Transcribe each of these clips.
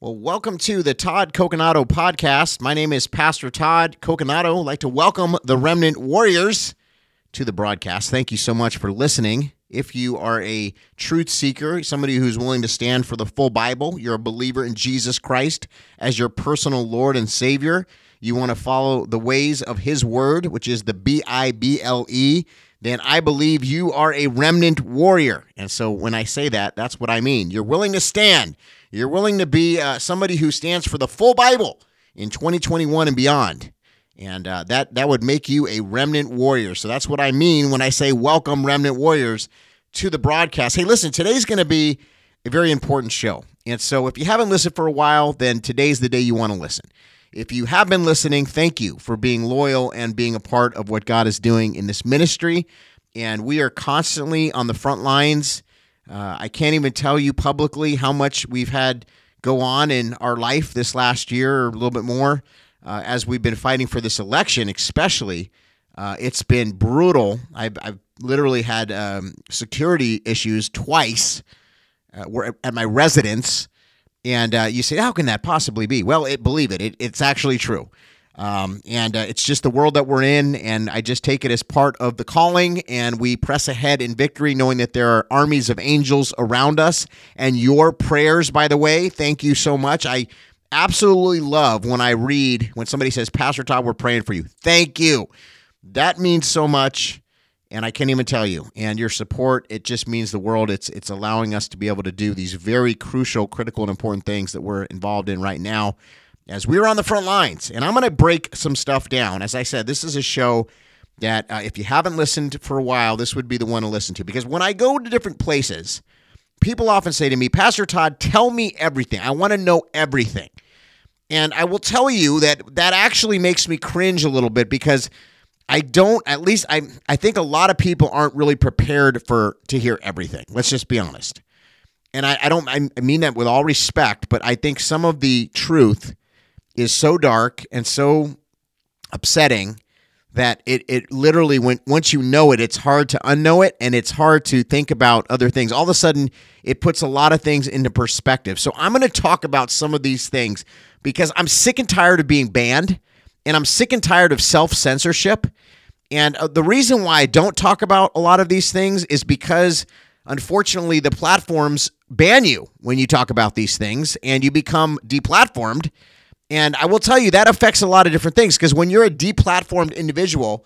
Well, welcome to the Todd Coconato podcast. My name is Pastor Todd Coconato. I'd like to welcome the Remnant Warriors to the broadcast. Thank you so much for listening. If you are a truth seeker, somebody who's willing to stand for the full Bible, you're a believer in Jesus Christ as your personal Lord and Savior, you want to follow the ways of His Word, which is the B I B L E, then I believe you are a remnant warrior. And so when I say that, that's what I mean. You're willing to stand you're willing to be uh, somebody who stands for the full Bible in 2021 and beyond. And uh, that, that would make you a remnant warrior. So that's what I mean when I say welcome, remnant warriors, to the broadcast. Hey, listen, today's going to be a very important show. And so if you haven't listened for a while, then today's the day you want to listen. If you have been listening, thank you for being loyal and being a part of what God is doing in this ministry. And we are constantly on the front lines uh, I can't even tell you publicly how much we've had go on in our life this last year or a little bit more uh, as we've been fighting for this election, especially. Uh, it's been brutal. I've, I've literally had um, security issues twice uh, at my residence. And uh, you say, how can that possibly be? Well, it, believe it, it it's actually true. Um, and uh, it's just the world that we're in, and I just take it as part of the calling, and we press ahead in victory, knowing that there are armies of angels around us. And your prayers, by the way, thank you so much. I absolutely love when I read when somebody says, Pastor Todd, we're praying for you. Thank you. That means so much. And I can't even tell you. And your support, it just means the world. It's it's allowing us to be able to do these very crucial, critical, and important things that we're involved in right now as we are on the front lines. And I'm going to break some stuff down. As I said, this is a show that uh, if you haven't listened for a while, this would be the one to listen to. Because when I go to different places, people often say to me, Pastor Todd, tell me everything. I want to know everything. And I will tell you that that actually makes me cringe a little bit because I don't at least I I think a lot of people aren't really prepared for to hear everything. Let's just be honest. And I, I don't I mean that with all respect, but I think some of the truth is so dark and so upsetting that it, it literally when once you know it it's hard to unknow it and it's hard to think about other things. All of a sudden it puts a lot of things into perspective. So i'm going to talk about some of these things because i'm sick and tired of being banned and i'm sick and tired of self-censorship. And uh, the reason why i don't talk about a lot of these things is because unfortunately the platforms ban you when you talk about these things and you become deplatformed and I will tell you that affects a lot of different things because when you're a deplatformed individual,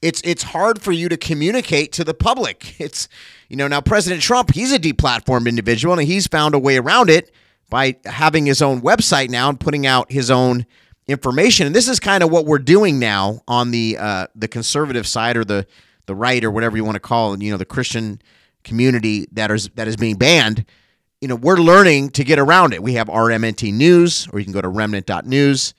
it's it's hard for you to communicate to the public. It's you know now President Trump, he's a deplatformed individual and he's found a way around it by having his own website now and putting out his own information. And this is kind of what we're doing now on the uh, the conservative side or the the right or whatever you want to call it. You know the Christian community that is that is being banned you know, we're learning to get around it. We have RMNT News, or you can go to remnant.news,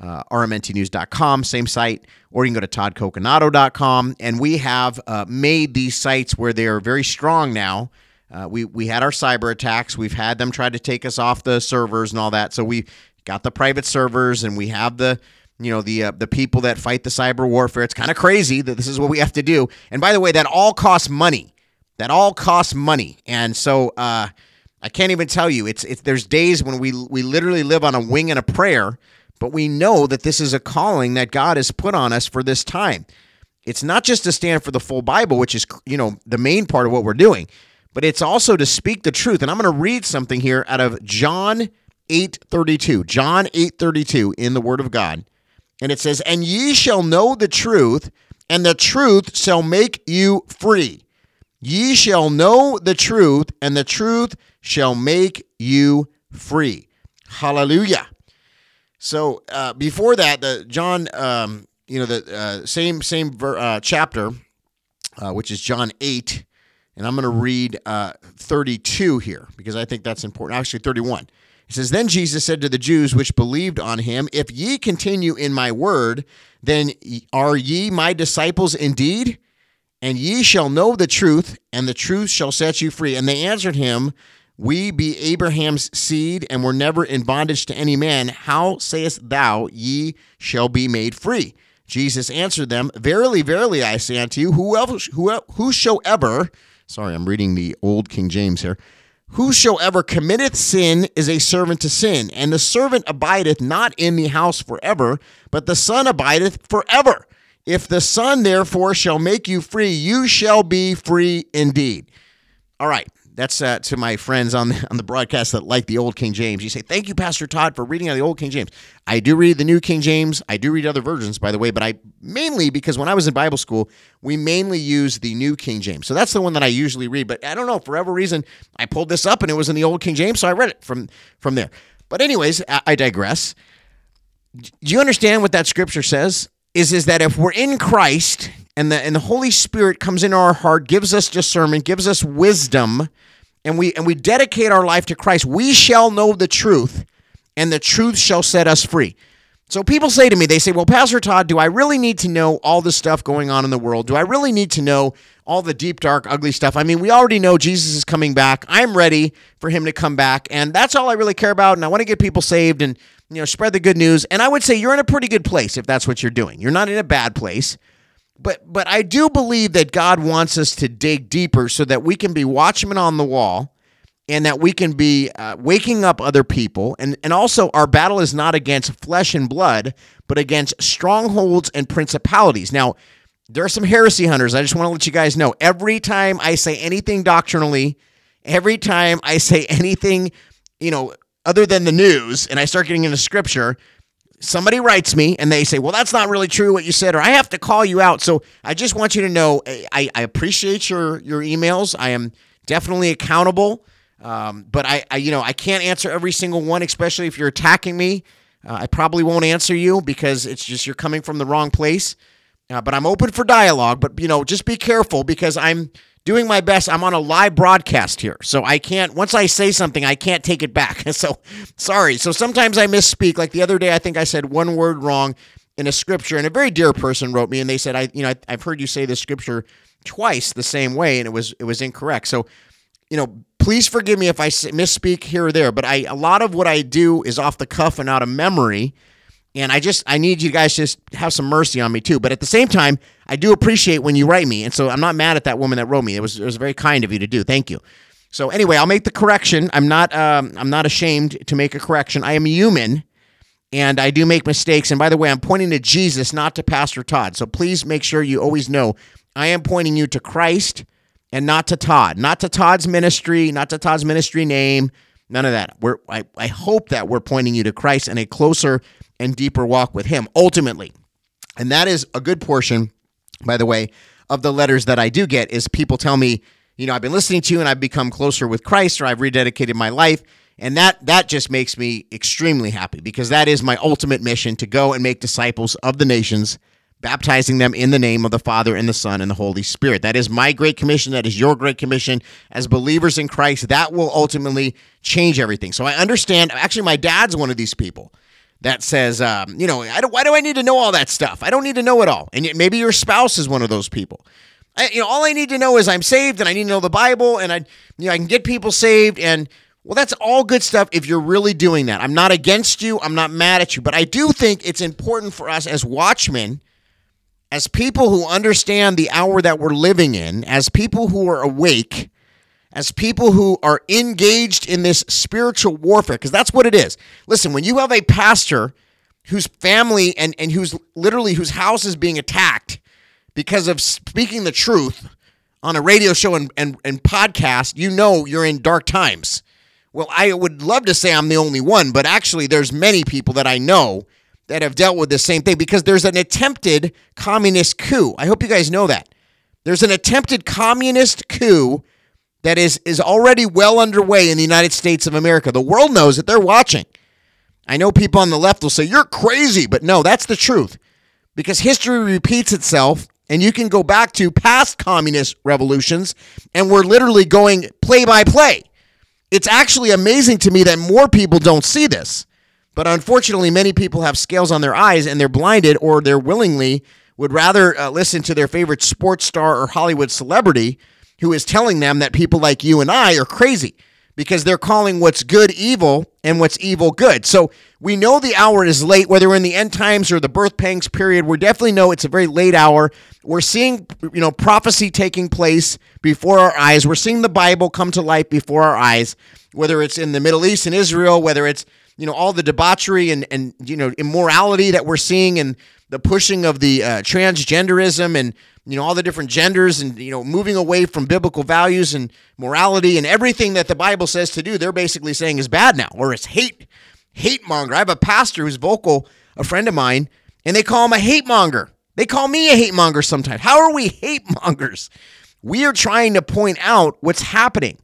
uh, rmntnews.com, same site, or you can go to toddcoconato.com. And we have uh, made these sites where they're very strong now. Uh, we, we had our cyber attacks. We've had them try to take us off the servers and all that. So we got the private servers and we have the you know the uh, the people that fight the cyber warfare. It's kind of crazy that this is what we have to do. And by the way, that all costs money. That all costs money. And so uh, I can't even tell you. It's it's there's days when we we literally live on a wing and a prayer, but we know that this is a calling that God has put on us for this time. It's not just to stand for the full Bible, which is you know the main part of what we're doing, but it's also to speak the truth. And I'm going to read something here out of John 8:32. John 8:32 in the word of God. And it says, "And ye shall know the truth, and the truth shall make you free." Ye shall know the truth, and the truth shall make you free. Hallelujah. So uh, before that, the John, um, you know, the uh, same same ver- uh, chapter, uh, which is John eight, and I'm going to read uh, 32 here because I think that's important. Actually, 31. It says, Then Jesus said to the Jews which believed on him, If ye continue in my word, then are ye my disciples indeed? And ye shall know the truth, and the truth shall set you free. And they answered him, We be Abraham's seed, and were never in bondage to any man. How sayest thou, Ye shall be made free? Jesus answered them, Verily, verily, I say unto you, whoever, whosoever, sorry, I'm reading the old King James here, Whosoever committeth sin is a servant to sin, and the servant abideth not in the house forever, but the Son abideth forever. If the Son therefore shall make you free, you shall be free indeed. All right. That's uh, to my friends on the, on the broadcast that like the old King James. You say, Thank you, Pastor Todd, for reading out the old King James. I do read the new King James. I do read other versions, by the way, but I mainly, because when I was in Bible school, we mainly use the new King James. So that's the one that I usually read. But I don't know, for whatever reason, I pulled this up and it was in the old King James, so I read it from, from there. But, anyways, I, I digress. Do you understand what that scripture says? Is, is that if we're in Christ and the, and the Holy Spirit comes into our heart, gives us discernment, gives us wisdom, and we and we dedicate our life to Christ, we shall know the truth, and the truth shall set us free. So people say to me, they say, "Well, Pastor Todd, do I really need to know all the stuff going on in the world? Do I really need to know all the deep, dark, ugly stuff? I mean, we already know Jesus is coming back. I'm ready for him to come back, and that's all I really care about. And I want to get people saved and you know spread the good news. And I would say you're in a pretty good place if that's what you're doing. You're not in a bad place." But but I do believe that God wants us to dig deeper so that we can be watchmen on the wall and that we can be uh, waking up other people. And, and also, our battle is not against flesh and blood, but against strongholds and principalities. Now, there are some heresy hunters. I just want to let you guys know every time I say anything doctrinally, every time I say anything, you know, other than the news, and I start getting into scripture, somebody writes me and they say, Well, that's not really true what you said, or I have to call you out. So I just want you to know I, I appreciate your, your emails. I am definitely accountable. Um, but I, I, you know, I can't answer every single one, especially if you're attacking me. Uh, I probably won't answer you because it's just you're coming from the wrong place. Uh, but I'm open for dialogue. But you know, just be careful because I'm doing my best. I'm on a live broadcast here, so I can't. Once I say something, I can't take it back. so sorry. So sometimes I misspeak. Like the other day, I think I said one word wrong in a scripture, and a very dear person wrote me, and they said, "I, you know, I, I've heard you say this scripture twice the same way, and it was it was incorrect." So you know, please forgive me if I misspeak here or there, but I a lot of what I do is off the cuff and out of memory. And I just I need you guys just have some mercy on me too. But at the same time, I do appreciate when you write me, and so I'm not mad at that woman that wrote me. It was it was very kind of you to do. Thank you. So anyway, I'll make the correction. I'm not um, I'm not ashamed to make a correction. I am human, and I do make mistakes. And by the way, I'm pointing to Jesus, not to Pastor Todd. So please make sure you always know I am pointing you to Christ and not to Todd, not to Todd's ministry, not to Todd's ministry name, none of that. We're, I, I hope that we're pointing you to Christ and a closer and deeper walk with Him ultimately. And that is a good portion, by the way, of the letters that I do get is people tell me, you know, I've been listening to you and I've become closer with Christ or I've rededicated my life. And that that just makes me extremely happy because that is my ultimate mission to go and make disciples of the nations baptizing them in the name of the Father and the Son and the Holy Spirit. That is my great commission. That is your great commission as believers in Christ. That will ultimately change everything. So I understand. Actually, my dad's one of these people that says, um, you know, why do I need to know all that stuff? I don't need to know it all. And maybe your spouse is one of those people. I, you know, all I need to know is I'm saved and I need to know the Bible and I, you know, I can get people saved and well, that's all good stuff if you're really doing that. I'm not against you. I'm not mad at you, but I do think it's important for us as watchmen as people who understand the hour that we're living in, as people who are awake, as people who are engaged in this spiritual warfare, because that's what it is. Listen, when you have a pastor whose family and, and who's literally whose house is being attacked because of speaking the truth on a radio show and, and, and podcast, you know you're in dark times. Well, I would love to say I'm the only one, but actually, there's many people that I know that have dealt with the same thing because there's an attempted communist coup. I hope you guys know that. There's an attempted communist coup that is is already well underway in the United States of America. The world knows that they're watching. I know people on the left will say you're crazy, but no, that's the truth. Because history repeats itself and you can go back to past communist revolutions and we're literally going play by play. It's actually amazing to me that more people don't see this. But unfortunately, many people have scales on their eyes and they're blinded or they're willingly would rather uh, listen to their favorite sports star or Hollywood celebrity who is telling them that people like you and I are crazy because they're calling what's good evil and what's evil good. So we know the hour is late, whether we're in the end times or the birth pangs period. We definitely know it's a very late hour. We're seeing, you know, prophecy taking place before our eyes. We're seeing the Bible come to life before our eyes, whether it's in the Middle East and Israel, whether it's, you know, all the debauchery and, and you know, immorality that we're seeing and the pushing of the uh, transgenderism and you know all the different genders and you know moving away from biblical values and morality and everything that the bible says to do they're basically saying is bad now or it's hate hate monger. I have a pastor who's vocal a friend of mine and they call him a hate monger. They call me a hate monger sometimes. How are we hate mongers? We are trying to point out what's happening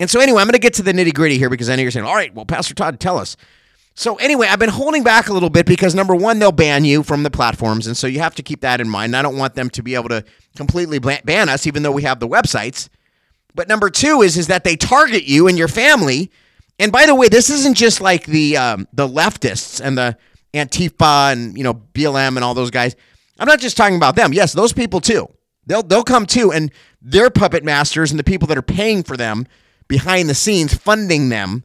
and so anyway i'm going to get to the nitty gritty here because i know you're saying all right well pastor todd tell us so anyway, I've been holding back a little bit because number one, they'll ban you from the platforms, and so you have to keep that in mind. I don't want them to be able to completely ban us, even though we have the websites. But number two is is that they target you and your family. And by the way, this isn't just like the um, the leftists and the Antifa and you know BLM and all those guys. I'm not just talking about them. Yes, those people too. They'll they'll come too, and their puppet masters and the people that are paying for them behind the scenes, funding them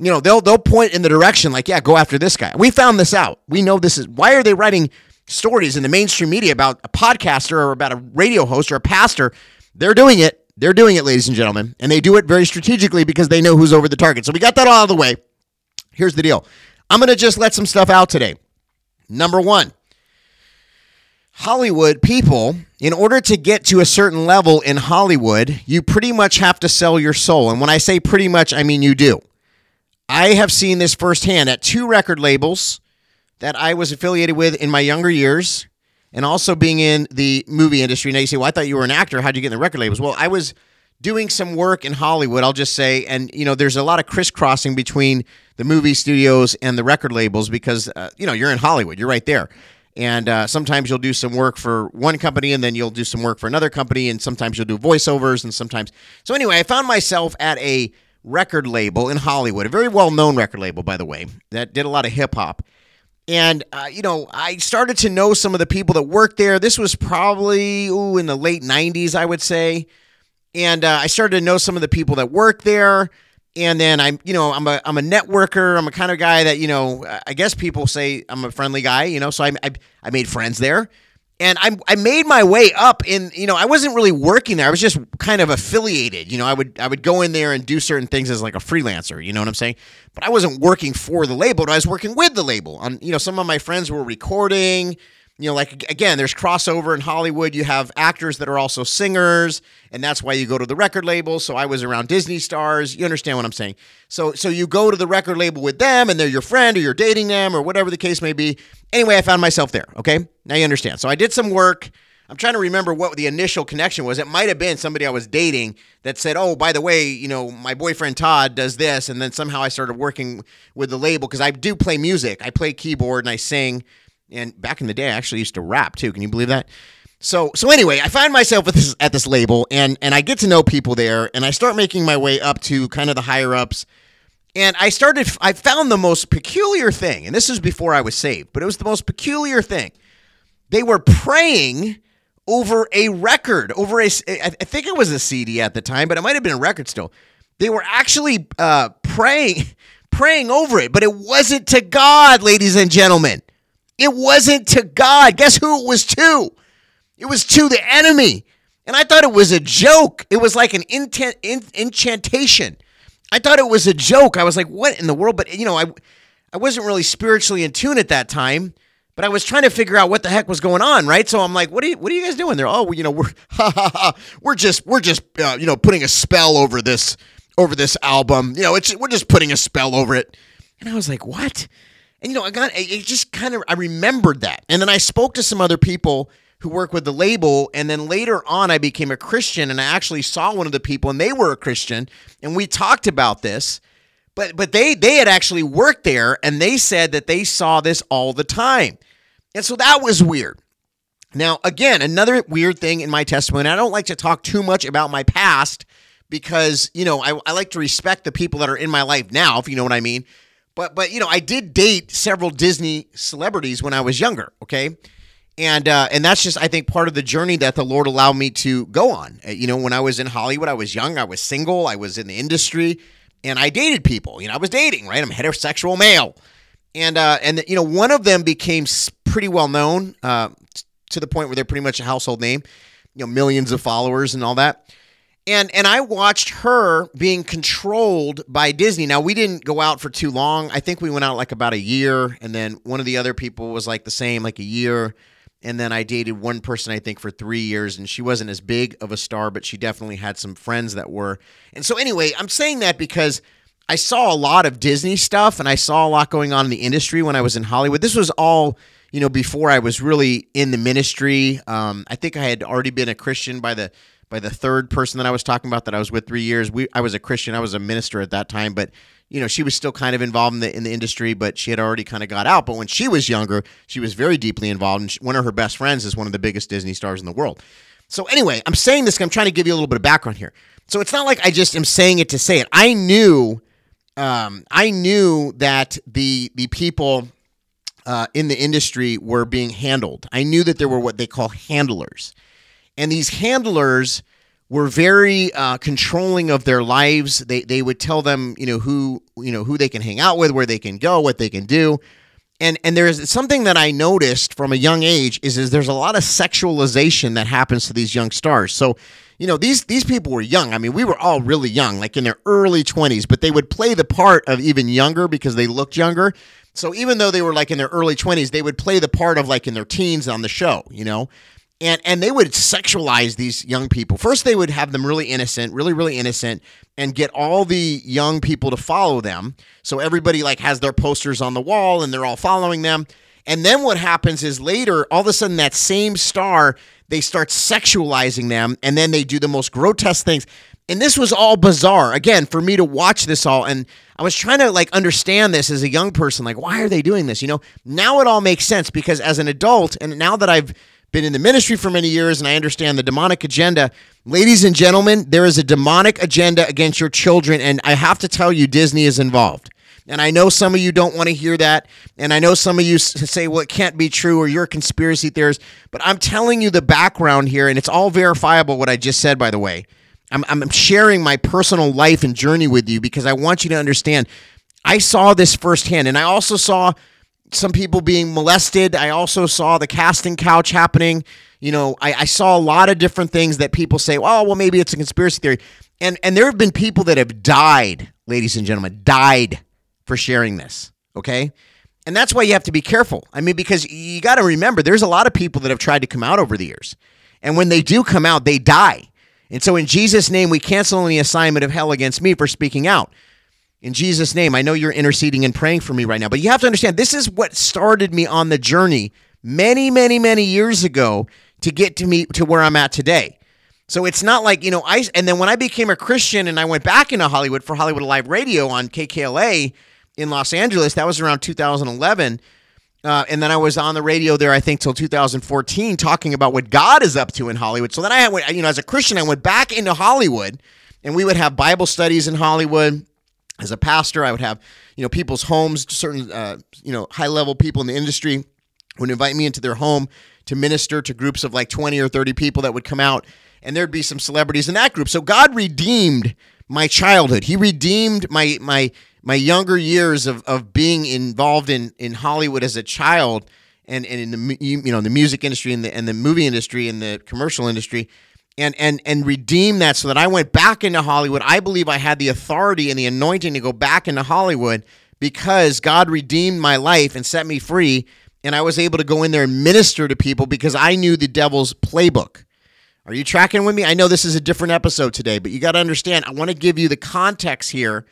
you know, they'll they'll point in the direction like, yeah, go after this guy. We found this out. We know this is why are they writing stories in the mainstream media about a podcaster or about a radio host or a pastor? They're doing it. They're doing it, ladies and gentlemen, and they do it very strategically because they know who's over the target. So we got that all out of the way. Here's the deal. I'm going to just let some stuff out today. Number 1, Hollywood people, in order to get to a certain level in Hollywood, you pretty much have to sell your soul. And when I say pretty much, I mean you do. I have seen this firsthand at two record labels that I was affiliated with in my younger years, and also being in the movie industry. Now you say, "Well, I thought you were an actor. How'd you get in the record labels?" Well, I was doing some work in Hollywood. I'll just say, and you know, there's a lot of crisscrossing between the movie studios and the record labels because uh, you know you're in Hollywood. You're right there. And uh, sometimes you'll do some work for one company and then you'll do some work for another company. And sometimes you'll do voiceovers and sometimes. So, anyway, I found myself at a record label in Hollywood, a very well known record label, by the way, that did a lot of hip hop. And, uh, you know, I started to know some of the people that worked there. This was probably ooh, in the late 90s, I would say. And uh, I started to know some of the people that worked there. And then I'm, you know, I'm a, I'm a networker. I'm a kind of guy that, you know, I guess people say I'm a friendly guy, you know, so I, I, I made friends there. And I, I made my way up in you know I wasn't really working there. I was just kind of affiliated. You know I would I would go in there and do certain things as like a freelancer you know what I'm saying? But I wasn't working for the label I was working with the label. On you know some of my friends were recording you know, like again, there's crossover in Hollywood. You have actors that are also singers, and that's why you go to the record label. So I was around Disney stars. You understand what I'm saying? So so you go to the record label with them, and they're your friend, or you're dating them, or whatever the case may be. Anyway, I found myself there. Okay, now you understand. So I did some work. I'm trying to remember what the initial connection was. It might have been somebody I was dating that said, "Oh, by the way, you know, my boyfriend Todd does this," and then somehow I started working with the label because I do play music. I play keyboard and I sing. And back in the day, I actually used to rap too. Can you believe that? So so anyway, I find myself at this at this label and and I get to know people there and I start making my way up to kind of the higher ups. And I started I found the most peculiar thing, and this was before I was saved, but it was the most peculiar thing. They were praying over a record, over a I think it was a CD at the time, but it might have been a record still. They were actually uh, praying praying over it, but it wasn't to God, ladies and gentlemen. It wasn't to God. Guess who it was to? It was to the enemy. And I thought it was a joke. It was like an intent, in, enchantation. I thought it was a joke. I was like, what in the world? But, you know, I, I wasn't really spiritually in tune at that time, but I was trying to figure out what the heck was going on, right? So I'm like, what are you, what are you guys doing there? Oh, you know, we're, we're just, we're just, uh, you know, putting a spell over this, over this album. You know, it's, we're just putting a spell over it. And I was like, what? And you know, I got it just kind of I remembered that. And then I spoke to some other people who work with the label and then later on I became a Christian and I actually saw one of the people and they were a Christian and we talked about this. But but they they had actually worked there and they said that they saw this all the time. And so that was weird. Now, again, another weird thing in my testimony, I don't like to talk too much about my past because, you know, I, I like to respect the people that are in my life now, if you know what I mean. But but you know, I did date several Disney celebrities when I was younger. Okay. And uh, and that's just I think part of the journey that the Lord allowed me to go on. Uh, you know, when I was in Hollywood, I was young, I was single, I was in the industry, and I dated people. You know, I was dating, right? I'm heterosexual male, and uh, and you know, one of them became pretty well known uh, to the point where they're pretty much a household name. You know, millions of followers and all that. And and I watched her being controlled by Disney. Now we didn't go out for too long. I think we went out like about a year, and then one of the other people was like the same, like a year. And then I dated one person, I think, for three years, and she wasn't as big of a star, but she definitely had some friends that were. And so, anyway, I'm saying that because I saw a lot of Disney stuff and I saw a lot going on in the industry when I was in Hollywood. This was all, you know, before I was really in the ministry. Um, I think I had already been a Christian by the by the third person that I was talking about that I was with three years. We I was a Christian. I was a minister at that time, but you know she was still kind of involved in the in the industry, but she had already kind of got out. But when she was younger, she was very deeply involved. And she, one of her best friends is one of the biggest Disney stars in the world. So anyway, I'm saying this. I'm trying to give you a little bit of background here. So it's not like I just am saying it to say it. I knew, um, I knew that the the people uh, in the industry were being handled. I knew that there were what they call handlers and these handlers were very uh, controlling of their lives. They they would tell them, you know, who you know who they can hang out with, where they can go, what they can do. And and there's something that I noticed from a young age is is there's a lot of sexualization that happens to these young stars. So, you know, these these people were young. I mean, we were all really young, like in their early 20s, but they would play the part of even younger because they looked younger. So even though they were like in their early 20s, they would play the part of like in their teens on the show, you know and and they would sexualize these young people. First, they would have them really innocent, really really innocent, and get all the young people to follow them. So everybody like has their posters on the wall, and they're all following them. And then what happens is later, all of a sudden, that same star they start sexualizing them, and then they do the most grotesque things. And this was all bizarre again for me to watch this all, and I was trying to like understand this as a young person. Like, why are they doing this? You know, now it all makes sense because as an adult, and now that I've been in the ministry for many years and I understand the demonic agenda. Ladies and gentlemen, there is a demonic agenda against your children, and I have to tell you, Disney is involved. And I know some of you don't want to hear that. And I know some of you say, well, it can't be true or you're a conspiracy theorist. But I'm telling you the background here, and it's all verifiable what I just said, by the way. I'm, I'm sharing my personal life and journey with you because I want you to understand. I saw this firsthand, and I also saw some people being molested. I also saw the casting couch happening. You know, I, I saw a lot of different things that people say, oh, well, maybe it's a conspiracy theory. And and there have been people that have died, ladies and gentlemen, died for sharing this. Okay. And that's why you have to be careful. I mean, because you got to remember, there's a lot of people that have tried to come out over the years. And when they do come out, they die. And so, in Jesus' name, we cancel any assignment of hell against me for speaking out in Jesus' name. I know you're interceding and praying for me right now, but you have to understand this is what started me on the journey many, many, many years ago to get to me to where I'm at today. So it's not like, you know, I and then when I became a Christian and I went back into Hollywood for Hollywood Live Radio on KKLA in Los Angeles, that was around 2011. Uh, and then I was on the radio there, I think, till 2014, talking about what God is up to in Hollywood. So then I went, you know, as a Christian, I went back into Hollywood, and we would have Bible studies in Hollywood as a pastor, I would have you know people's homes, certain uh, you know high level people in the industry would invite me into their home to minister to groups of like twenty or thirty people that would come out, and there'd be some celebrities in that group. So God redeemed my childhood. He redeemed my my my younger years of, of being involved in, in Hollywood as a child and, and in the you know the music industry and the and the movie industry and the commercial industry and and and redeem that so that I went back into Hollywood. I believe I had the authority and the anointing to go back into Hollywood because God redeemed my life and set me free and I was able to go in there and minister to people because I knew the devil's playbook. Are you tracking with me? I know this is a different episode today, but you got to understand I want to give you the context here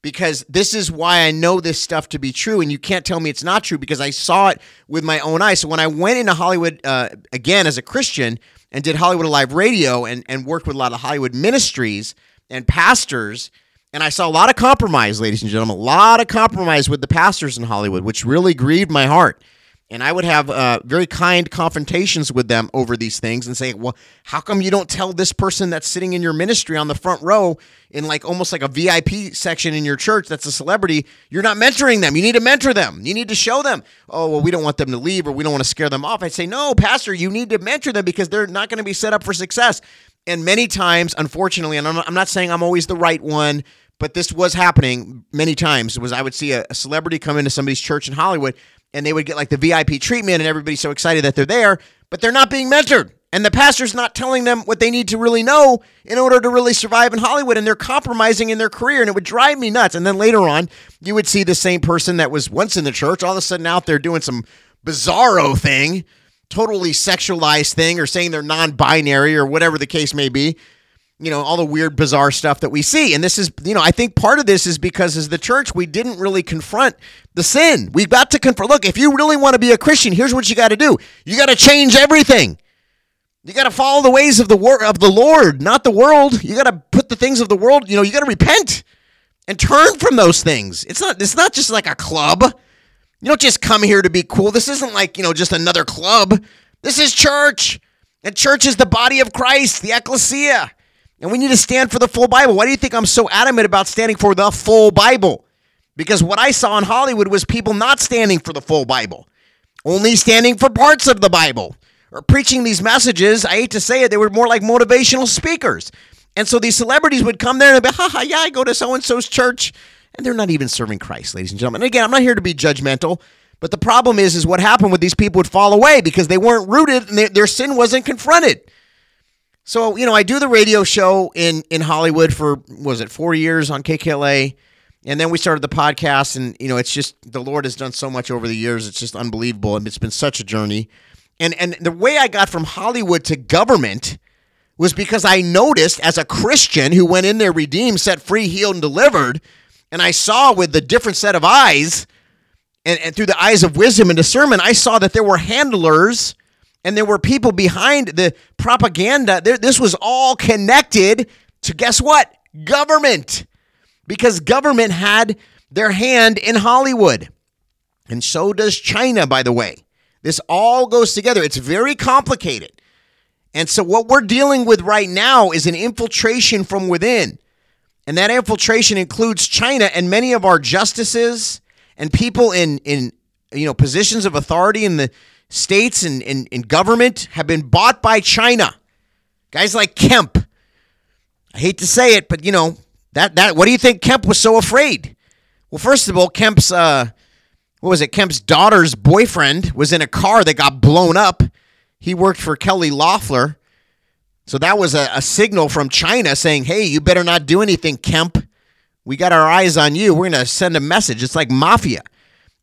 because this is why I know this stuff to be true, and you can't tell me it's not true because I saw it with my own eyes. So when I went into Hollywood uh, again as a Christian, and did Hollywood Alive Radio and, and worked with a lot of Hollywood ministries and pastors. And I saw a lot of compromise, ladies and gentlemen, a lot of compromise with the pastors in Hollywood, which really grieved my heart. And I would have uh, very kind confrontations with them over these things and say, well, how come you don't tell this person that's sitting in your ministry on the front row in like almost like a VIP section in your church that's a celebrity? You're not mentoring them. You need to mentor them. You need to show them, oh, well, we don't want them to leave or we don't want to scare them off. I'd say, no, Pastor, you need to mentor them because they're not going to be set up for success. And many times, unfortunately, and I'm not saying I'm always the right one, but this was happening many times. Was I would see a, a celebrity come into somebody's church in Hollywood, and they would get like the VIP treatment, and everybody's so excited that they're there, but they're not being mentored. And the pastor's not telling them what they need to really know in order to really survive in Hollywood. And they're compromising in their career. And it would drive me nuts. And then later on, you would see the same person that was once in the church all of a sudden out there doing some bizarro thing, totally sexualized thing, or saying they're non binary or whatever the case may be. You know, all the weird, bizarre stuff that we see. And this is, you know, I think part of this is because as the church, we didn't really confront the sin. We've got to confront. Look, if you really want to be a Christian, here's what you got to do you got to change everything. You got to follow the ways of the wor- of the Lord, not the world. You got to put the things of the world, you know, you got to repent and turn from those things. It's not it's not just like a club. You don't just come here to be cool. This isn't like, you know, just another club. This is church. And church is the body of Christ, the ecclesia. And we need to stand for the full Bible. Why do you think I'm so adamant about standing for the full Bible? Because what I saw in Hollywood was people not standing for the full Bible, only standing for parts of the Bible or preaching these messages. I hate to say it, they were more like motivational speakers. And so these celebrities would come there and be, ha ha, yeah, I go to so and so's church. And they're not even serving Christ, ladies and gentlemen. And again, I'm not here to be judgmental, but the problem is, is what happened with these people would fall away because they weren't rooted and they, their sin wasn't confronted. So, you know, I do the radio show in in Hollywood for was it 4 years on KKLA and then we started the podcast and you know, it's just the Lord has done so much over the years. It's just unbelievable and it's been such a journey. And and the way I got from Hollywood to government was because I noticed as a Christian who went in there redeemed, set free, healed and delivered, and I saw with the different set of eyes and, and through the eyes of wisdom and discernment, I saw that there were handlers and there were people behind the propaganda. There, this was all connected to guess what? Government. Because government had their hand in Hollywood. And so does China, by the way. This all goes together. It's very complicated. And so, what we're dealing with right now is an infiltration from within. And that infiltration includes China and many of our justices and people in, in you know, positions of authority in the states and in, in government have been bought by China. Guys like Kemp. I hate to say it, but you know, that that what do you think Kemp was so afraid? Well, first of all, Kemp's uh what was it? Kemp's daughter's boyfriend was in a car that got blown up. He worked for Kelly Loeffler. So that was a, a signal from China saying, hey, you better not do anything, Kemp. We got our eyes on you. We're going to send a message. It's like mafia.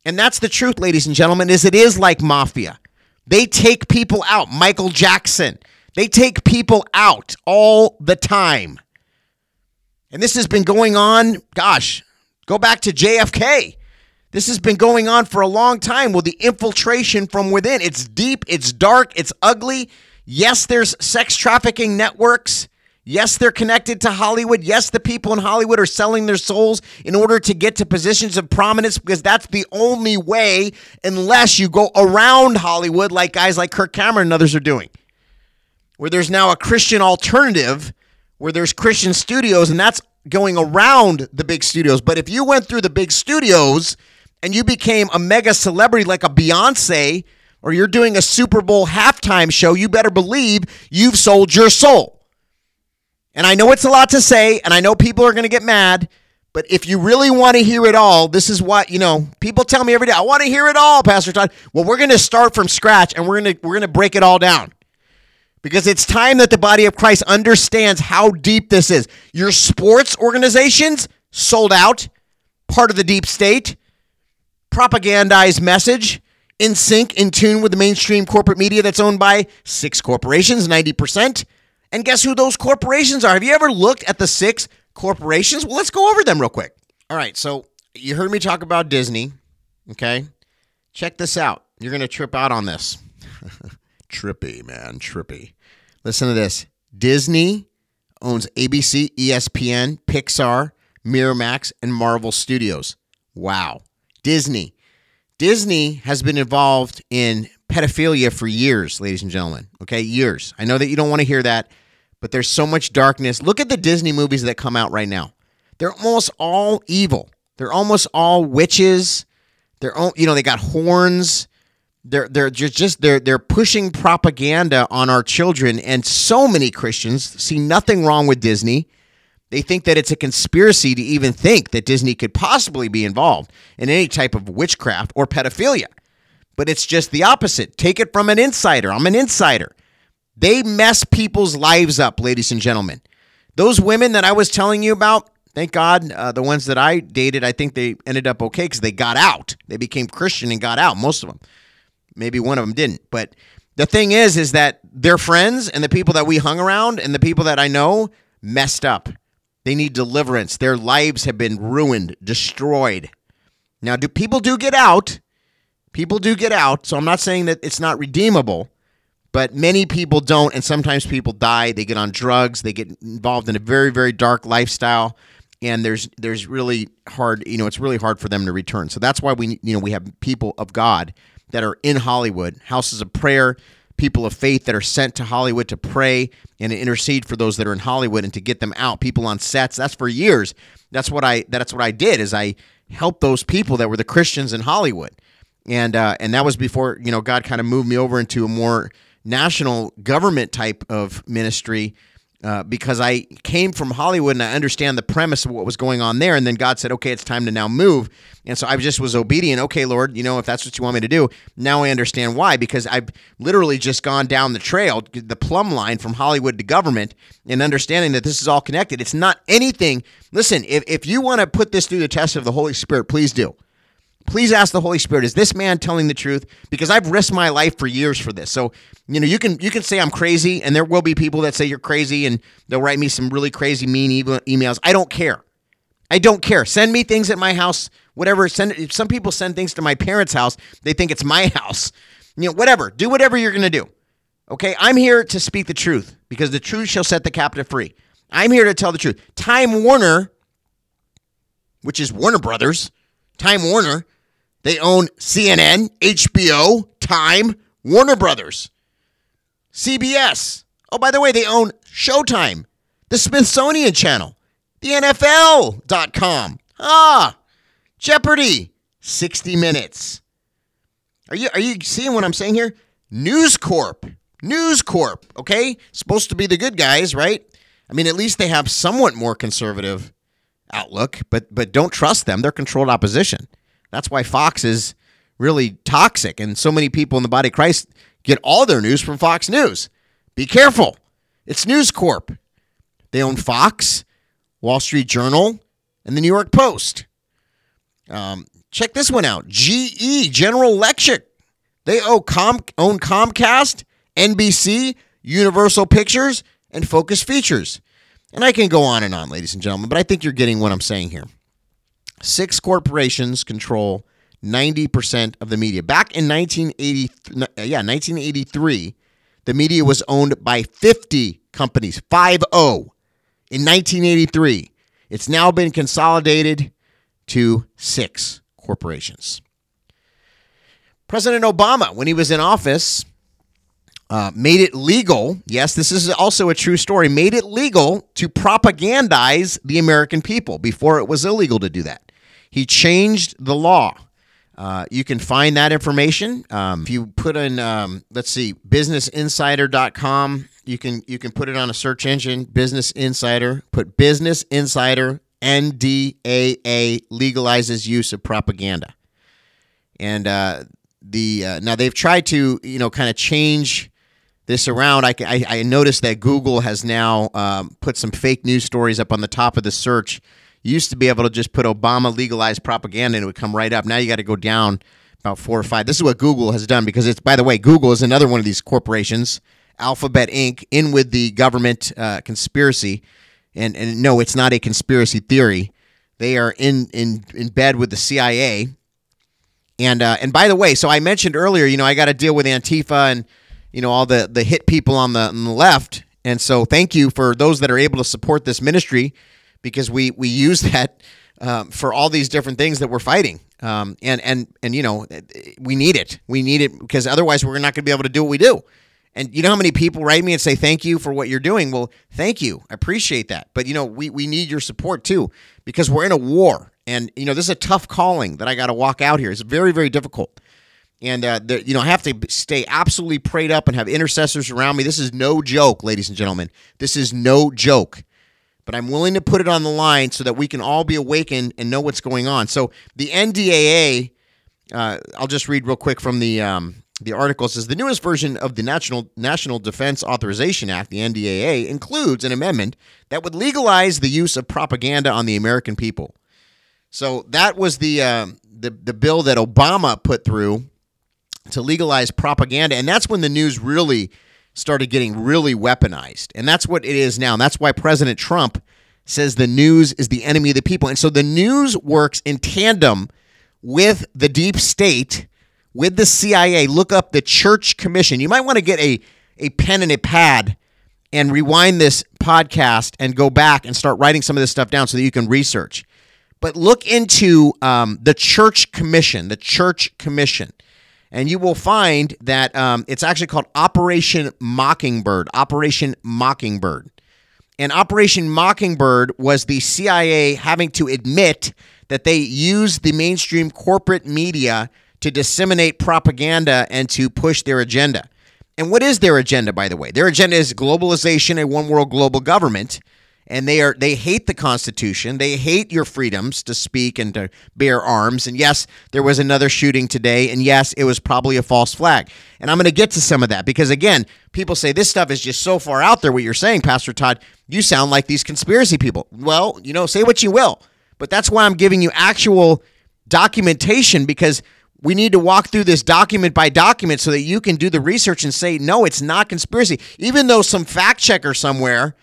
And that's the truth, ladies and gentlemen, is it is like mafia. They take people out. Michael Jackson. They take people out all the time. And this has been going on, gosh, go back to JFK. This has been going on for a long time with the infiltration from within. It's deep, it's dark, it's ugly. Yes, there's sex trafficking networks. Yes, they're connected to Hollywood. Yes, the people in Hollywood are selling their souls in order to get to positions of prominence because that's the only way, unless you go around Hollywood like guys like Kirk Cameron and others are doing, where there's now a Christian alternative, where there's Christian studios, and that's going around the big studios. But if you went through the big studios and you became a mega celebrity like a Beyonce, or you're doing a Super Bowl halftime show, you better believe you've sold your soul. And I know it's a lot to say, and I know people are going to get mad, but if you really want to hear it all, this is what, you know, people tell me every day, I want to hear it all, Pastor Todd. Well, we're going to start from scratch and we're going to we're going to break it all down. Because it's time that the body of Christ understands how deep this is. Your sports organizations sold out, part of the deep state, propagandized message, in sync, in tune with the mainstream corporate media that's owned by six corporations, 90%. And guess who those corporations are? Have you ever looked at the six corporations? Well, let's go over them real quick. All right, so you heard me talk about Disney, okay? Check this out. You're going to trip out on this. trippy, man, trippy. Listen to this. Disney owns ABC, ESPN, Pixar, Miramax, and Marvel Studios. Wow. Disney. Disney has been involved in pedophilia for years, ladies and gentlemen. Okay, years. I know that you don't want to hear that, but there's so much darkness. Look at the Disney movies that come out right now. They're almost all evil. They're almost all witches. They're all, you know, they got horns. They're they're just, just they're they're pushing propaganda on our children and so many Christians see nothing wrong with Disney. They think that it's a conspiracy to even think that Disney could possibly be involved in any type of witchcraft or pedophilia. But it's just the opposite. Take it from an insider. I'm an insider. They mess people's lives up, ladies and gentlemen. Those women that I was telling you about, thank God, uh, the ones that I dated, I think they ended up okay because they got out. They became Christian and got out, most of them. Maybe one of them didn't. But the thing is, is that their friends and the people that we hung around and the people that I know messed up. They need deliverance. Their lives have been ruined, destroyed. Now, do people do get out? People do get out. So I'm not saying that it's not redeemable, but many people don't. And sometimes people die. They get on drugs. They get involved in a very, very dark lifestyle. And there's there's really hard, you know, it's really hard for them to return. So that's why we, you know, we have people of God that are in Hollywood, houses of prayer, people of faith that are sent to Hollywood to pray and to intercede for those that are in Hollywood and to get them out. People on sets. That's for years. That's what I that's what I did is I helped those people that were the Christians in Hollywood. And uh, and that was before, you know, God kind of moved me over into a more national government type of ministry uh, because I came from Hollywood and I understand the premise of what was going on there. And then God said, okay, it's time to now move. And so I just was obedient. Okay, Lord, you know, if that's what you want me to do, now I understand why, because I've literally just gone down the trail, the plumb line from Hollywood to government, and understanding that this is all connected. It's not anything. Listen, if, if you want to put this through the test of the Holy Spirit, please do please ask the holy spirit is this man telling the truth? Because i've risked my life for years for this. So you know you can you can say i'm crazy and there will be people that say you're crazy and they'll write me some really crazy mean emails. I don't care. I don't care. Send me things at my house whatever. Send some people send things to my parents house they think it's my house. You know whatever. Do whatever you're going to do. Okay? I'm here to speak the truth because the truth shall set the captive free. I'm here to tell the truth. Time warner which is warner brothers time warner they own CNN, HBO, Time, Warner Brothers, CBS. Oh, by the way, they own Showtime, the Smithsonian Channel, the NFL.com. Ah, Jeopardy, 60 Minutes. Are you are you seeing what I'm saying here? News Corp. News Corp, okay? Supposed to be the good guys, right? I mean, at least they have somewhat more conservative outlook, but but don't trust them. They're controlled opposition. That's why Fox is really toxic. And so many people in the body of Christ get all their news from Fox News. Be careful. It's News Corp. They own Fox, Wall Street Journal, and the New York Post. Um, check this one out GE, General Electric. They Com- own Comcast, NBC, Universal Pictures, and Focus Features. And I can go on and on, ladies and gentlemen, but I think you're getting what I'm saying here. Six corporations control 90% of the media. Back in 1980, yeah, 1983, the media was owned by 50 companies, 5 0 in 1983. It's now been consolidated to six corporations. President Obama, when he was in office, uh, made it legal. Yes, this is also a true story. Made it legal to propagandize the American people. Before it was illegal to do that. He changed the law. Uh, you can find that information um, if you put in, um, let's see, businessinsider.com. You can you can put it on a search engine, Business Insider. Put Business Insider NDAA legalizes use of propaganda, and uh, the uh, now they've tried to you know kind of change this around. I, I, I noticed that Google has now um, put some fake news stories up on the top of the search you used to be able to just put Obama legalized propaganda and it would come right up. Now you got to go down about four or five. This is what Google has done because it's, by the way, Google is another one of these corporations, Alphabet Inc., in with the government uh, conspiracy. And, and no, it's not a conspiracy theory. They are in, in, in bed with the CIA. And uh, and by the way, so I mentioned earlier, you know, I got to deal with Antifa and you know all the the hit people on the, on the left. And so, thank you for those that are able to support this ministry because we we use that um, for all these different things that we're fighting. Um, and and and you know we need it. We need it because otherwise we're not going to be able to do what we do. And you know how many people write me and say thank you for what you're doing? Well, thank you. I appreciate that. But you know, we we need your support too because we're in a war. And you know, this is a tough calling that I got to walk out here. It's very very difficult. And uh, the, you know, I have to stay absolutely prayed up and have intercessors around me. This is no joke, ladies and gentlemen. This is no joke but I'm willing to put it on the line so that we can all be awakened and know what's going on. So the NDAA, uh, I'll just read real quick from the um, the article. Says the newest version of the National National Defense Authorization Act, the NDAA, includes an amendment that would legalize the use of propaganda on the American people. So that was the uh, the the bill that Obama put through to legalize propaganda, and that's when the news really started getting really weaponized. And that's what it is now. And that's why President Trump says the news is the enemy of the people. And so the news works in tandem with the deep state, with the CIA. Look up the Church Commission. You might want to get a, a pen and a pad and rewind this podcast and go back and start writing some of this stuff down so that you can research. But look into um, the Church Commission, the Church Commission and you will find that um, it's actually called Operation Mockingbird. Operation Mockingbird. And Operation Mockingbird was the CIA having to admit that they used the mainstream corporate media to disseminate propaganda and to push their agenda. And what is their agenda, by the way? Their agenda is globalization, a one world global government and they are they hate the constitution. They hate your freedoms to speak and to bear arms. And yes there was another shooting today and yes it was probably a false flag. And i'm going to get to some of that because again people say this stuff is just so far out there what you're saying pastor todd. You sound like these conspiracy people. Well you know say what you will but that's why i'm giving you actual documentation because we need to walk through this document by document so that you can do the research and say no it's not conspiracy. Even though some fact checker somewhere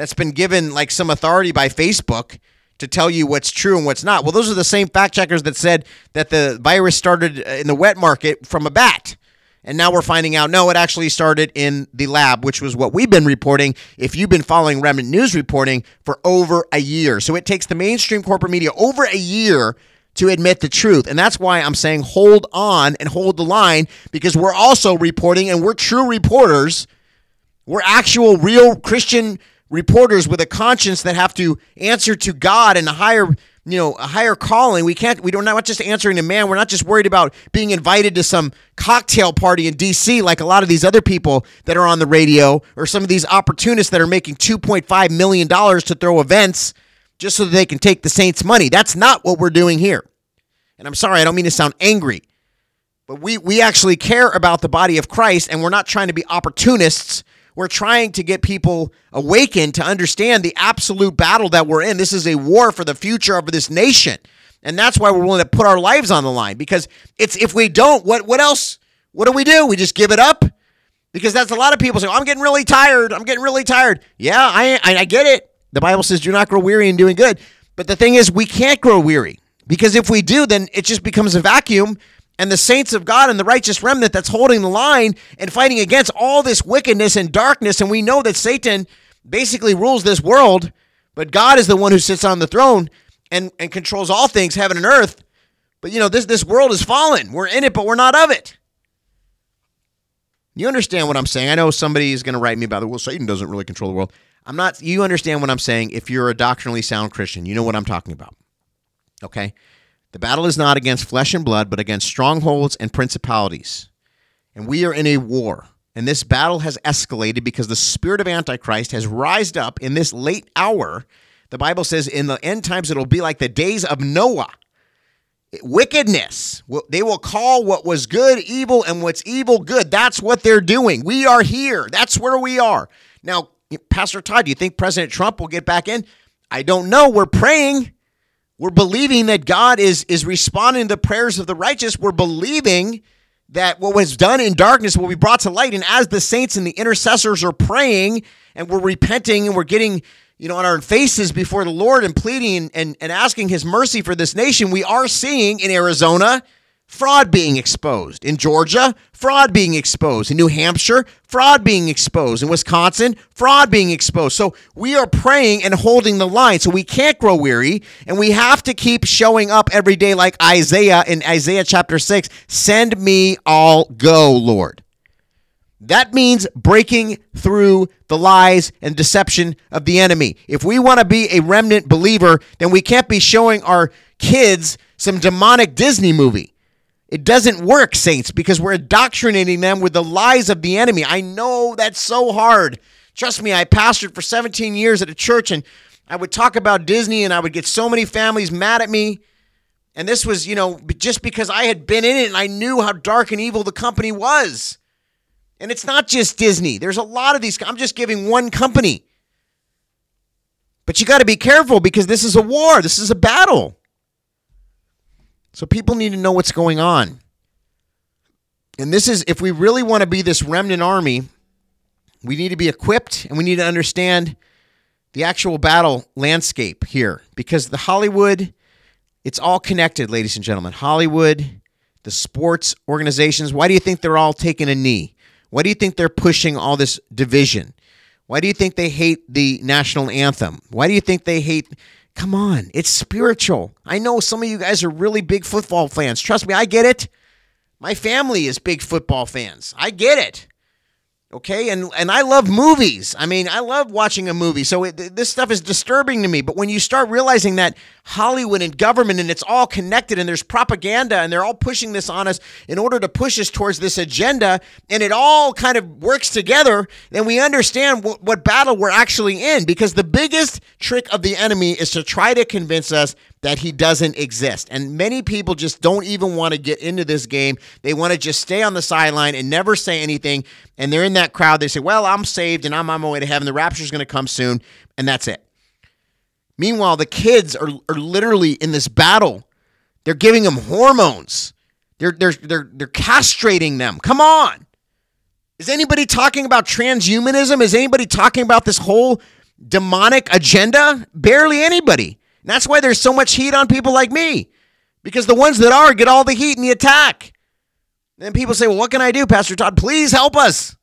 that's been given like some authority by Facebook to tell you what's true and what's not. Well, those are the same fact checkers that said that the virus started uh, in the wet market from a bat. And now we're finding out no, it actually started in the lab, which was what we've been reporting. If you've been following Remnant News reporting for over a year. So it takes the mainstream corporate media over a year to admit the truth. And that's why I'm saying hold on and hold the line because we're also reporting and we're true reporters. We're actual, real Christian reporters with a conscience that have to answer to God and a higher you know a higher calling. We can't we don't not just answering to man. We're not just worried about being invited to some cocktail party in DC like a lot of these other people that are on the radio or some of these opportunists that are making 2.5 million dollars to throw events just so that they can take the saints money. That's not what we're doing here. And I'm sorry I don't mean to sound angry but we we actually care about the body of Christ and we're not trying to be opportunists we're trying to get people awakened to understand the absolute battle that we're in. This is a war for the future of this nation. And that's why we're willing to put our lives on the line because it's if we don't, what what else? What do we do? We just give it up? Because that's a lot of people say, I'm getting really tired. I'm getting really tired. Yeah, I, I, I get it. The Bible says, do not grow weary in doing good. But the thing is, we can't grow weary because if we do, then it just becomes a vacuum and the saints of God and the righteous remnant that's holding the line and fighting against all this wickedness and darkness. And we know that Satan basically rules this world, but God is the one who sits on the throne and, and controls all things, heaven and earth. But you know, this, this world is fallen. We're in it, but we're not of it. You understand what I'm saying? I know somebody is going to write me about it. Well, Satan doesn't really control the world. I'm not, you understand what I'm saying. If you're a doctrinally sound Christian, you know what I'm talking about. Okay? The battle is not against flesh and blood, but against strongholds and principalities. And we are in a war. And this battle has escalated because the spirit of Antichrist has rised up in this late hour. The Bible says in the end times it'll be like the days of Noah. Wickedness. They will call what was good evil and what's evil good. That's what they're doing. We are here. That's where we are. Now, Pastor Todd, do you think President Trump will get back in? I don't know. We're praying. We're believing that God is is responding to the prayers of the righteous. We're believing that what was done in darkness will be brought to light. And as the saints and the intercessors are praying and we're repenting and we're getting, you know, on our faces before the Lord and pleading and, and asking his mercy for this nation, we are seeing in Arizona fraud being exposed. In Georgia, fraud being exposed. In New Hampshire, fraud being exposed. In Wisconsin, fraud being exposed. So we are praying and holding the line. So we can't grow weary and we have to keep showing up every day like Isaiah in Isaiah chapter 6 Send me, all go, Lord. That means breaking through the lies and deception of the enemy. If we want to be a remnant believer, then we can't be showing our kids some demonic Disney movie. It doesn't work, saints, because we're indoctrinating them with the lies of the enemy. I know that's so hard. Trust me, I pastored for 17 years at a church and I would talk about Disney and I would get so many families mad at me. And this was, you know, just because I had been in it and I knew how dark and evil the company was. And it's not just Disney. There's a lot of these. I'm just giving one company. But you got to be careful because this is a war, this is a battle. So people need to know what's going on. And this is, if we really want to be this remnant army, we need to be equipped and we need to understand the actual battle landscape here because the Hollywood, it's all connected, ladies and gentlemen. Hollywood, the sports organizations, why do you think they're all taking a knee? Why do you think they're pushing all this division? Why do you think they hate the national anthem? Why do you think they hate? Come on, it's spiritual. I know some of you guys are really big football fans. Trust me, I get it. My family is big football fans. I get it. Okay, and and I love movies. I mean, I love watching a movie. So it, this stuff is disturbing to me. But when you start realizing that Hollywood and government and it's all connected, and there's propaganda, and they're all pushing this on us in order to push us towards this agenda, and it all kind of works together, then we understand what, what battle we're actually in. Because the biggest trick of the enemy is to try to convince us that he doesn't exist. And many people just don't even want to get into this game. They want to just stay on the sideline and never say anything. And they're in that crowd. They say, Well, I'm saved and I'm on my way to heaven. The rapture is going to come soon. And that's it. Meanwhile, the kids are, are literally in this battle. They're giving them hormones. They're, they're, they're, they're castrating them. Come on. Is anybody talking about transhumanism? Is anybody talking about this whole demonic agenda? Barely anybody. And that's why there's so much heat on people like me, because the ones that are get all the heat and the attack. Then people say, well, what can I do, Pastor Todd? Please help us.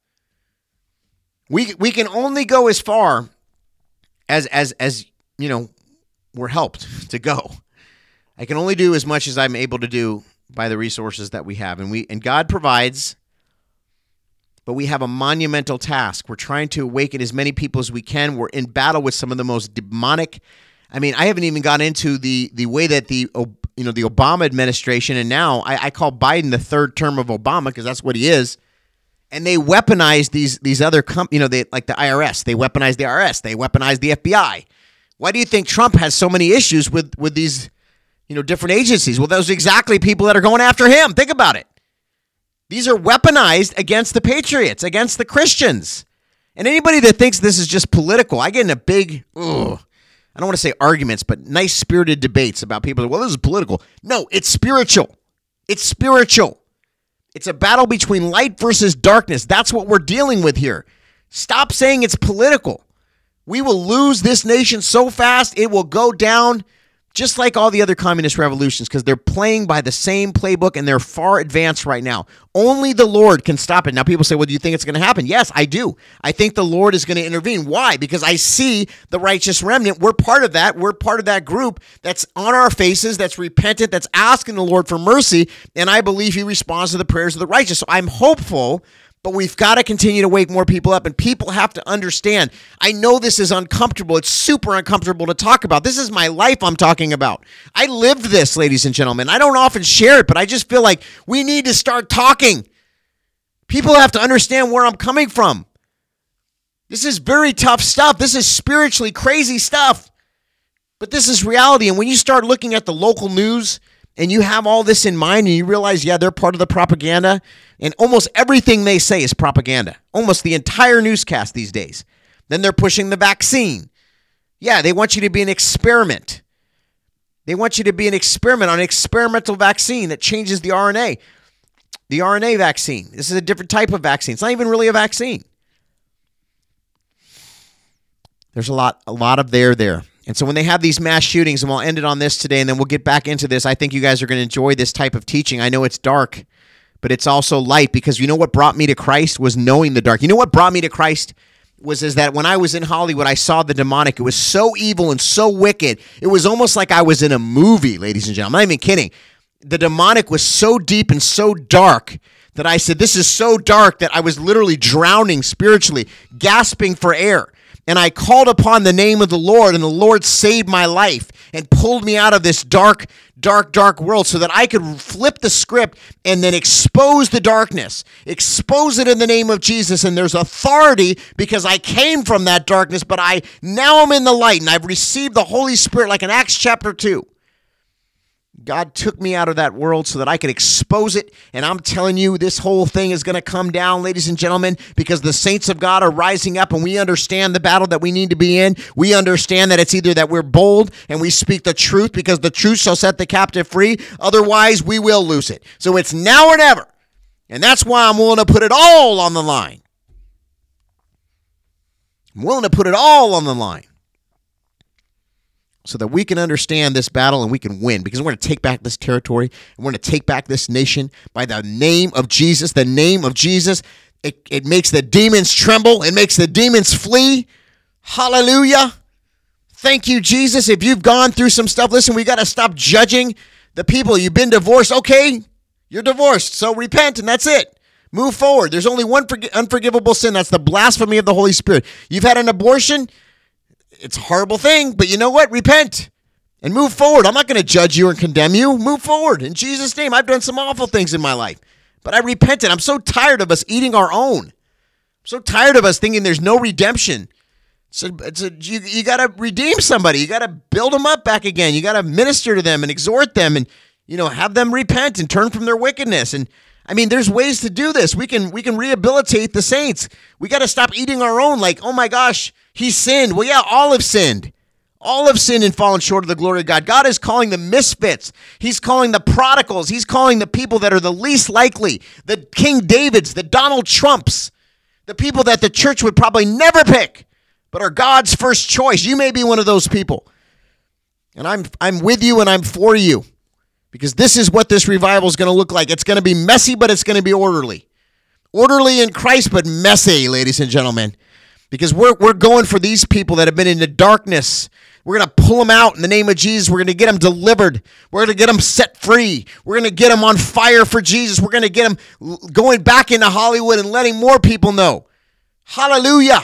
We, we can only go as far as, as, as, you know, we're helped to go. I can only do as much as I'm able to do by the resources that we have. And we, and God provides, but we have a monumental task. We're trying to awaken as many people as we can. We're in battle with some of the most demonic I mean, I haven't even gone into the the way that the you know the Obama administration and now I, I call Biden the third term of Obama because that's what he is, and they weaponize these these other com- you know they like the IRS they weaponize the IRS they weaponize the FBI. Why do you think Trump has so many issues with with these you know different agencies? Well, those are exactly people that are going after him. Think about it. These are weaponized against the patriots, against the Christians. And anybody that thinks this is just political, I get in a big, ugh, I don't want to say arguments, but nice spirited debates about people. Well, this is political. No, it's spiritual. It's spiritual. It's a battle between light versus darkness. That's what we're dealing with here. Stop saying it's political. We will lose this nation so fast, it will go down just like all the other communist revolutions, because they're playing by the same playbook and they're far advanced right now. Only the Lord can stop it. Now, people say, well, do you think it's going to happen? Yes, I do. I think the Lord is going to intervene. Why? Because I see the righteous remnant. We're part of that. We're part of that group that's on our faces, that's repentant, that's asking the Lord for mercy. And I believe He responds to the prayers of the righteous. So I'm hopeful but we've got to continue to wake more people up, and people have to understand. I know this is uncomfortable. It's super uncomfortable to talk about. This is my life I'm talking about. I lived this, ladies and gentlemen. I don't often share it, but I just feel like we need to start talking. People have to understand where I'm coming from. This is very tough stuff. This is spiritually crazy stuff. But this is reality. And when you start looking at the local news, and you have all this in mind and you realize, yeah, they're part of the propaganda, and almost everything they say is propaganda, almost the entire newscast these days. Then they're pushing the vaccine. Yeah, they want you to be an experiment. They want you to be an experiment on an experimental vaccine that changes the RNA. The RNA vaccine. This is a different type of vaccine. It's not even really a vaccine. There's a lot, a lot of there there. And so when they have these mass shootings, and we'll end it on this today, and then we'll get back into this. I think you guys are going to enjoy this type of teaching. I know it's dark, but it's also light because you know what brought me to Christ was knowing the dark. You know what brought me to Christ was is that when I was in Hollywood, I saw the demonic. It was so evil and so wicked. It was almost like I was in a movie, ladies and gentlemen. I'm not even kidding. The demonic was so deep and so dark that I said, This is so dark that I was literally drowning spiritually, gasping for air. And I called upon the name of the Lord, and the Lord saved my life and pulled me out of this dark, dark, dark world so that I could flip the script and then expose the darkness, expose it in the name of Jesus. And there's authority because I came from that darkness, but I now I'm in the light and I've received the Holy Spirit, like in Acts chapter 2. God took me out of that world so that I could expose it. And I'm telling you, this whole thing is going to come down, ladies and gentlemen, because the saints of God are rising up and we understand the battle that we need to be in. We understand that it's either that we're bold and we speak the truth because the truth shall set the captive free. Otherwise, we will lose it. So it's now or never. And that's why I'm willing to put it all on the line. I'm willing to put it all on the line so that we can understand this battle and we can win because we're going to take back this territory and we're going to take back this nation by the name of Jesus. The name of Jesus, it, it makes the demons tremble, it makes the demons flee. Hallelujah. Thank you, Jesus. If you've gone through some stuff, listen, we got to stop judging the people. You've been divorced. Okay, you're divorced. So repent and that's it. Move forward. There's only one unforgivable sin. That's the blasphemy of the Holy Spirit. You've had an abortion it's a horrible thing, but you know what? Repent and move forward. I'm not going to judge you and condemn you. Move forward in Jesus' name. I've done some awful things in my life, but I repented. I'm so tired of us eating our own. I'm so tired of us thinking there's no redemption. So it's a, you, you got to redeem somebody. You got to build them up back again. You got to minister to them and exhort them and you know have them repent and turn from their wickedness. And I mean, there's ways to do this. We can we can rehabilitate the saints. We got to stop eating our own. Like, oh my gosh, he sinned. Well, yeah, all have sinned. All have sinned and fallen short of the glory of God. God is calling the misfits. He's calling the prodigals. He's calling the people that are the least likely, the King Davids, the Donald Trumps, the people that the church would probably never pick, but are God's first choice. You may be one of those people. And I'm I'm with you and I'm for you. Because this is what this revival is going to look like. It's going to be messy, but it's going to be orderly. Orderly in Christ, but messy, ladies and gentlemen because we're, we're going for these people that have been in the darkness. We're going to pull them out in the name of Jesus. We're going to get them delivered. We're going to get them set free. We're going to get them on fire for Jesus. We're going to get them going back into Hollywood and letting more people know. Hallelujah.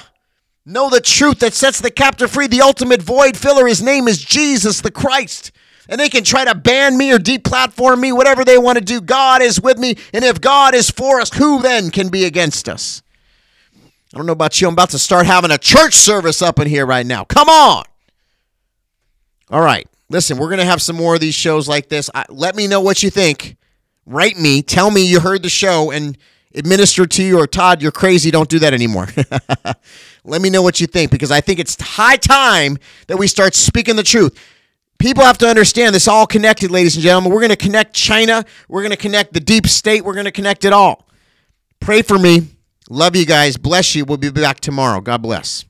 Know the truth that sets the captive free, the ultimate void filler. His name is Jesus the Christ. And they can try to ban me or deplatform me, whatever they want to do. God is with me. And if God is for us, who then can be against us? I don't know about you. I'm about to start having a church service up in here right now. Come on. All right. Listen, we're going to have some more of these shows like this. I, let me know what you think. Write me. Tell me you heard the show and administer to you or Todd, you're crazy. Don't do that anymore. let me know what you think because I think it's high time that we start speaking the truth. People have to understand this all connected, ladies and gentlemen. We're going to connect China. We're going to connect the deep state. We're going to connect it all. Pray for me. Love you guys. Bless you. We'll be back tomorrow. God bless.